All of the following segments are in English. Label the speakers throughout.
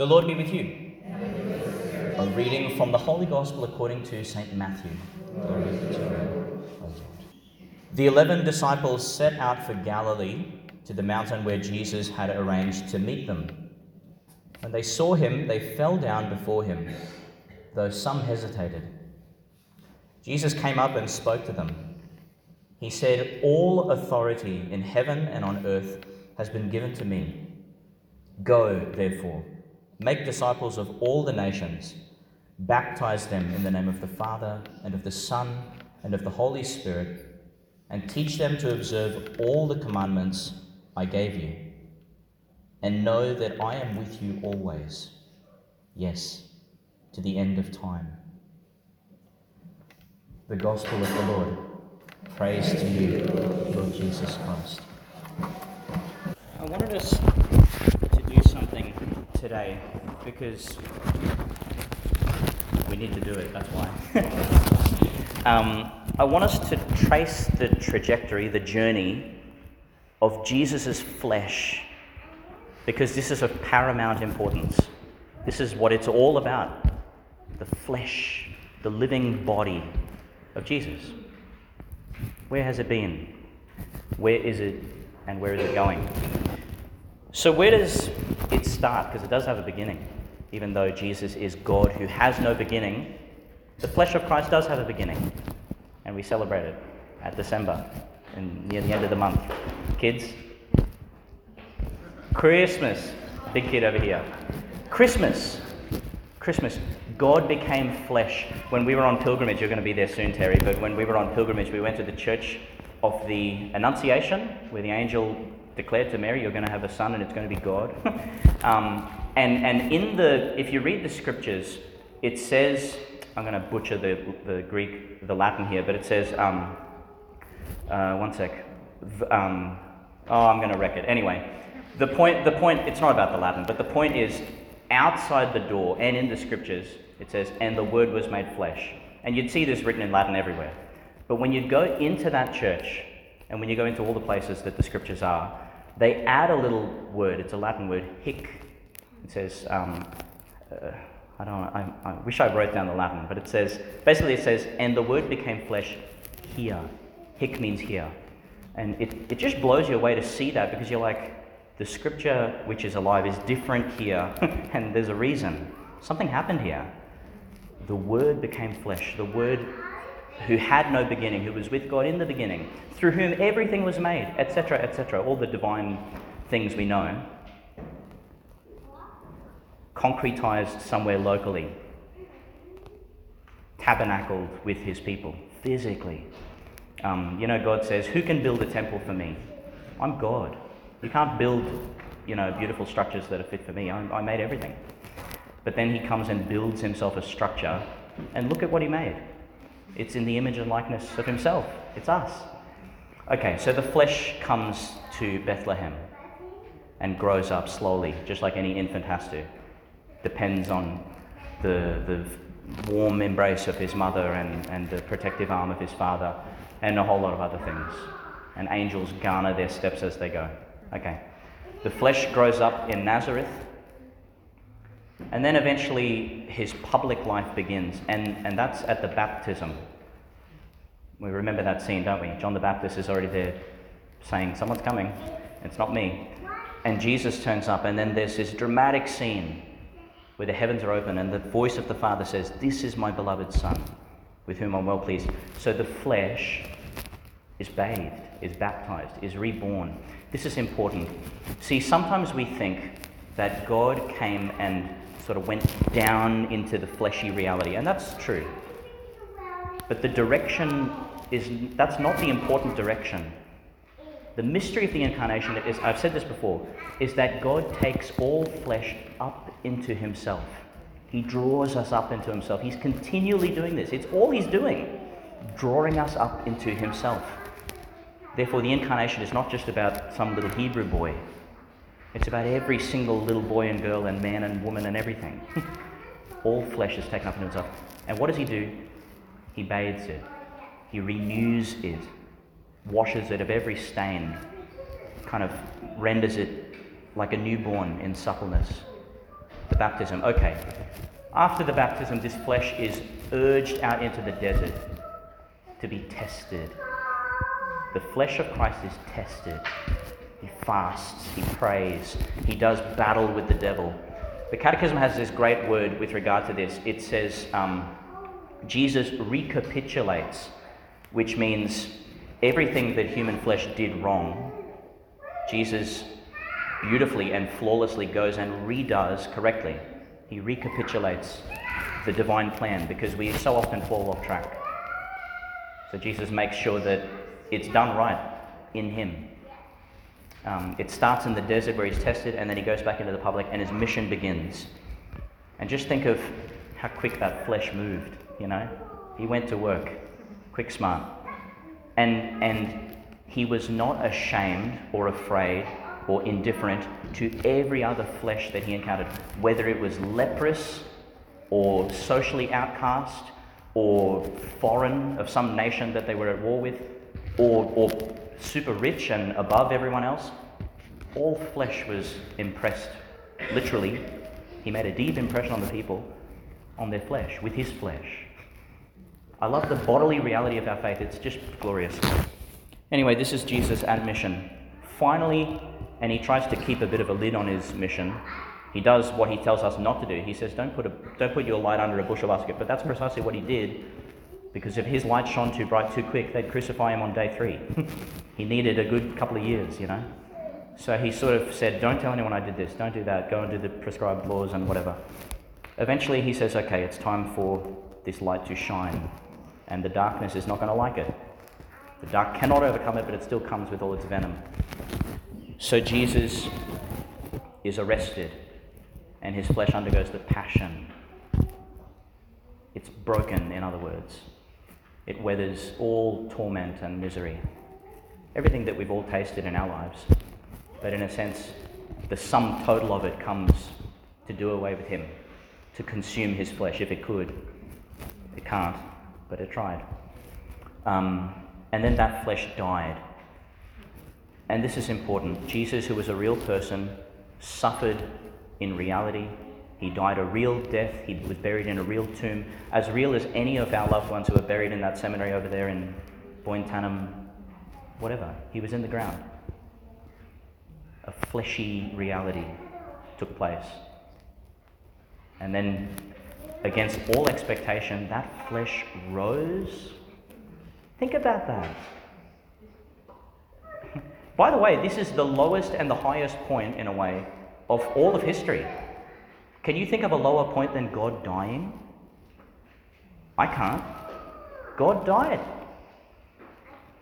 Speaker 1: The Lord be with you. A reading from the Holy Gospel according to St. Matthew. The eleven disciples set out for Galilee to the mountain where Jesus had arranged to meet them. When they saw him, they fell down before him, though some hesitated. Jesus came up and spoke to them. He said, All authority in heaven and on earth has been given to me. Go, therefore Make disciples of all the nations, baptize them in the name of the Father, and of the Son, and of the Holy Spirit, and teach them to observe all the commandments I gave you. And know that I am with you always, yes, to the end of time. The Gospel of the Lord. Praise to you, Lord Jesus Christ. I wanted us today because we need to do it, that's why. um, I want us to trace the trajectory, the journey of Jesus' flesh because this is of paramount importance. This is what it's all about the flesh, the living body of Jesus. Where has it been? Where is it? And where is it going? So, where does it start? Because it does have a beginning. Even though Jesus is God who has no beginning, the flesh of Christ does have a beginning. And we celebrate it at December and near the end of the month. Kids, Christmas. Big kid over here. Christmas. Christmas. God became flesh. When we were on pilgrimage, you're going to be there soon, Terry, but when we were on pilgrimage, we went to the church of the Annunciation, where the angel declared to Mary, You're going to have a son and it's going to be God. um, and, and in the, if you read the scriptures, it says, I'm going to butcher the, the Greek, the Latin here, but it says, um, uh, one sec. Um, oh, I'm going to wreck it. Anyway, the point, the point, it's not about the Latin, but the point is outside the door and in the scriptures, it says, and the word was made flesh. And you'd see this written in Latin everywhere. But when you go into that church, and when you go into all the places that the scriptures are, they add a little word. It's a Latin word, hic. It says, um, uh, I don't I, I, wish I wrote down the Latin, but it says, basically it says, and the word became flesh here. Hic means here. And it, it just blows you away to see that because you're like, the scripture which is alive is different here, and there's a reason. Something happened here. The word became flesh. The word who had no beginning, who was with God in the beginning, through whom everything was made, etc., etc., all the divine things we know, concretized somewhere locally, tabernacled with his people, physically. Um, you know, God says, Who can build a temple for me? I'm God. You can't build, you know, beautiful structures that are fit for me. I, I made everything. But then he comes and builds himself a structure, and look at what he made. It's in the image and likeness of himself. It's us. Okay, so the flesh comes to Bethlehem and grows up slowly, just like any infant has to. Depends on the, the warm embrace of his mother and, and the protective arm of his father, and a whole lot of other things. And angels garner their steps as they go. Okay. The flesh grows up in Nazareth, and then eventually his public life begins, and, and that's at the baptism. We remember that scene, don't we? John the Baptist is already there saying, Someone's coming. It's not me. And Jesus turns up, and then there's this dramatic scene where the heavens are open, and the voice of the Father says, This is my beloved Son, with whom I'm well pleased. So the flesh is bathed, is baptized, is reborn. This is important. See, sometimes we think that God came and sort of went down into the fleshy reality, and that's true. But the direction is that's not the important direction. The mystery of the incarnation is, I've said this before, is that God takes all flesh up into himself. He draws us up into himself. He's continually doing this. It's all he's doing, drawing us up into himself. Therefore, the incarnation is not just about some little Hebrew boy it's about every single little boy and girl and man and woman and everything. All flesh is taken up into himself. And what does he do? He bathes it, he renews it, washes it of every stain, kind of renders it like a newborn in suppleness. The baptism. Okay, after the baptism, this flesh is urged out into the desert to be tested. The flesh of Christ is tested. He fasts, he prays, he does battle with the devil. The Catechism has this great word with regard to this. It says um, Jesus recapitulates, which means everything that human flesh did wrong, Jesus beautifully and flawlessly goes and redoes correctly. He recapitulates the divine plan because we so often fall off track. So Jesus makes sure that it's done right in Him. Um, it starts in the desert where he's tested, and then he goes back into the public, and his mission begins. And just think of how quick that flesh moved, you know? He went to work, quick, smart. And, and he was not ashamed or afraid or indifferent to every other flesh that he encountered, whether it was leprous or socially outcast or foreign of some nation that they were at war with, or, or super rich and above everyone else. All flesh was impressed, literally. He made a deep impression on the people, on their flesh, with his flesh. I love the bodily reality of our faith, it's just glorious. Anyway, this is Jesus' admission. Finally, and he tries to keep a bit of a lid on his mission. He does what he tells us not to do. He says, Don't put, a, don't put your light under a bushel basket. But that's precisely what he did, because if his light shone too bright too quick, they'd crucify him on day three. he needed a good couple of years, you know. So he sort of said, Don't tell anyone I did this, don't do that, go and do the prescribed laws and whatever. Eventually he says, Okay, it's time for this light to shine, and the darkness is not going to like it. The dark cannot overcome it, but it still comes with all its venom. So Jesus is arrested, and his flesh undergoes the passion. It's broken, in other words. It weathers all torment and misery. Everything that we've all tasted in our lives. But in a sense, the sum total of it comes to do away with him, to consume his flesh if it could. It can't, but it tried. Um, and then that flesh died. And this is important. Jesus, who was a real person, suffered in reality. He died a real death. He was buried in a real tomb, as real as any of our loved ones who are buried in that cemetery over there in Boyne Tannum, whatever. He was in the ground. A fleshy reality took place. And then, against all expectation, that flesh rose Think about that. By the way, this is the lowest and the highest point, in a way, of all of history. Can you think of a lower point than God dying? I can't. God died.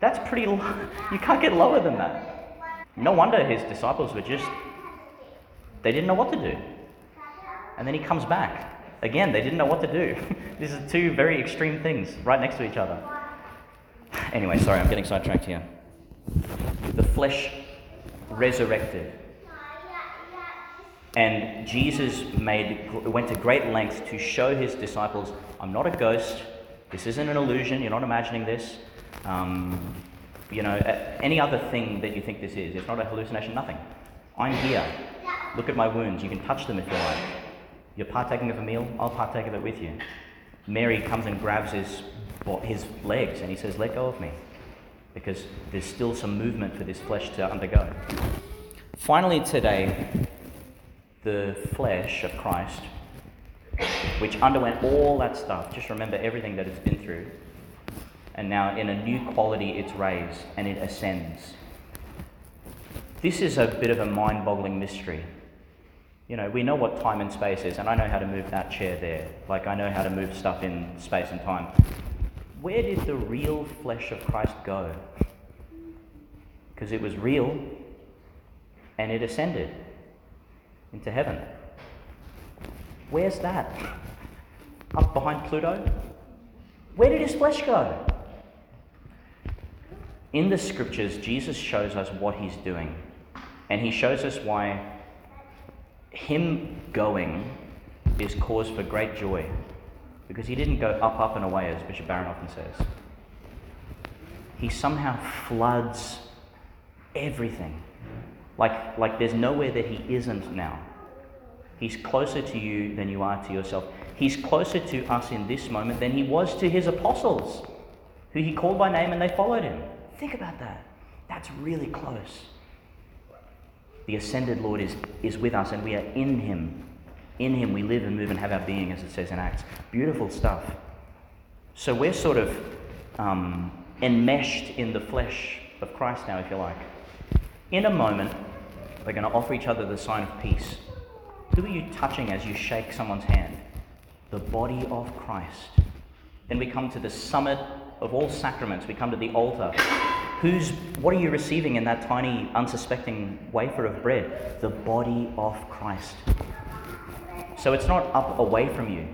Speaker 1: That's pretty low. You can't get lower than that. No wonder his disciples were just, they didn't know what to do. And then he comes back. Again, they didn't know what to do. These are two very extreme things right next to each other. Anyway, sorry, I'm getting sidetracked here. The flesh resurrected. And Jesus made, went to great lengths to show his disciples I'm not a ghost. This isn't an illusion. You're not imagining this. Um, you know, any other thing that you think this is. It's not a hallucination, nothing. I'm here. Look at my wounds. You can touch them if you like. You're partaking of a meal, I'll partake of it with you. Mary comes and grabs his his legs and he says, Let go of me. Because there's still some movement for this flesh to undergo. Finally, today, the flesh of Christ, which underwent all that stuff, just remember everything that it's been through, and now in a new quality it's raised and it ascends. This is a bit of a mind boggling mystery. You know, we know what time and space is, and I know how to move that chair there. Like, I know how to move stuff in space and time where did the real flesh of Christ go? Because it was real and it ascended into heaven. Where's that? Up behind Pluto? Where did his flesh go? In the scriptures, Jesus shows us what he's doing. And he shows us why him going is cause for great joy because he didn't go up, up, and away, as Bishop Barron often says. He somehow floods everything. Like, like there's nowhere that he isn't now. He's closer to you than you are to yourself. He's closer to us in this moment than he was to his apostles, who he called by name and they followed him. Think about that. That's really close. The ascended Lord is, is with us and we are in him. In him we live and move and have our being, as it says in Acts. Beautiful stuff. So we're sort of um, enmeshed in the flesh of Christ now, if you like. In a moment, we're going to offer each other the sign of peace. Who are you touching as you shake someone's hand? The body of Christ. Then we come to the summit of all sacraments. We come to the altar. Who's, what are you receiving in that tiny, unsuspecting wafer of bread? The body of Christ. So it's not up away from you,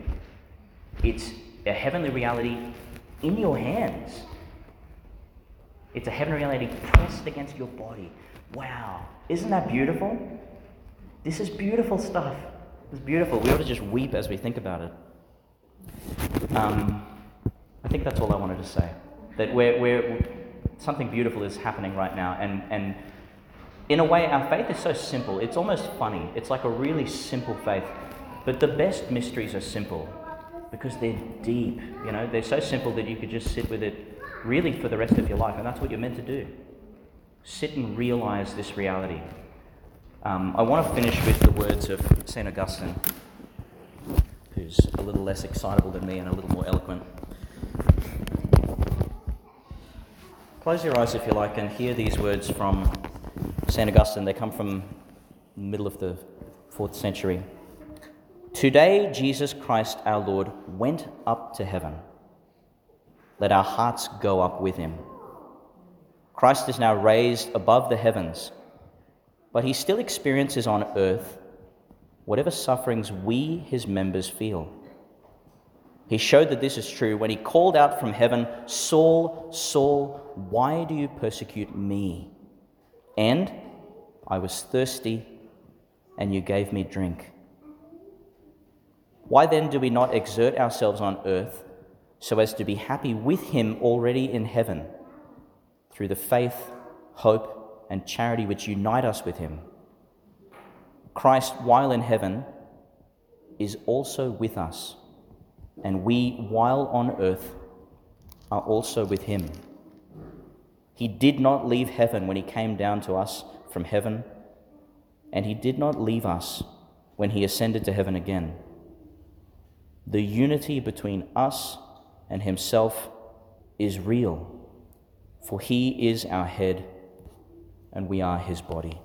Speaker 1: it's a heavenly reality in your hands. It's a heavenly reality pressed against your body. Wow. Isn't that beautiful? This is beautiful stuff. It's beautiful. We ought to just weep as we think about it. Um, I think that's all I wanted to say. That we're, we're, something beautiful is happening right now. And, and in a way, our faith is so simple. It's almost funny. It's like a really simple faith. But the best mysteries are simple because they're deep. You know, they're so simple that you could just sit with it really for the rest of your life. And that's what you're meant to do. Sit and realize this reality. Um, I want to finish with the words of St. Augustine, who's a little less excitable than me and a little more eloquent. Close your eyes if you like and hear these words from St. Augustine. They come from the middle of the fourth century. Today, Jesus Christ our Lord went up to heaven. Let our hearts go up with him. Christ is now raised above the heavens, but he still experiences on earth whatever sufferings we, his members, feel. He showed that this is true when he called out from heaven, Saul, Saul, why do you persecute me? And I was thirsty, and you gave me drink. Why then do we not exert ourselves on earth so as to be happy with him already in heaven through the faith, hope, and charity which unite us with him? Christ, while in heaven, is also with us and we, while on earth, are also with him. He did not leave heaven when he came down to us from heaven, and he did not leave us when he ascended to heaven again. The unity between us and himself is real, for he is our head and we are his body.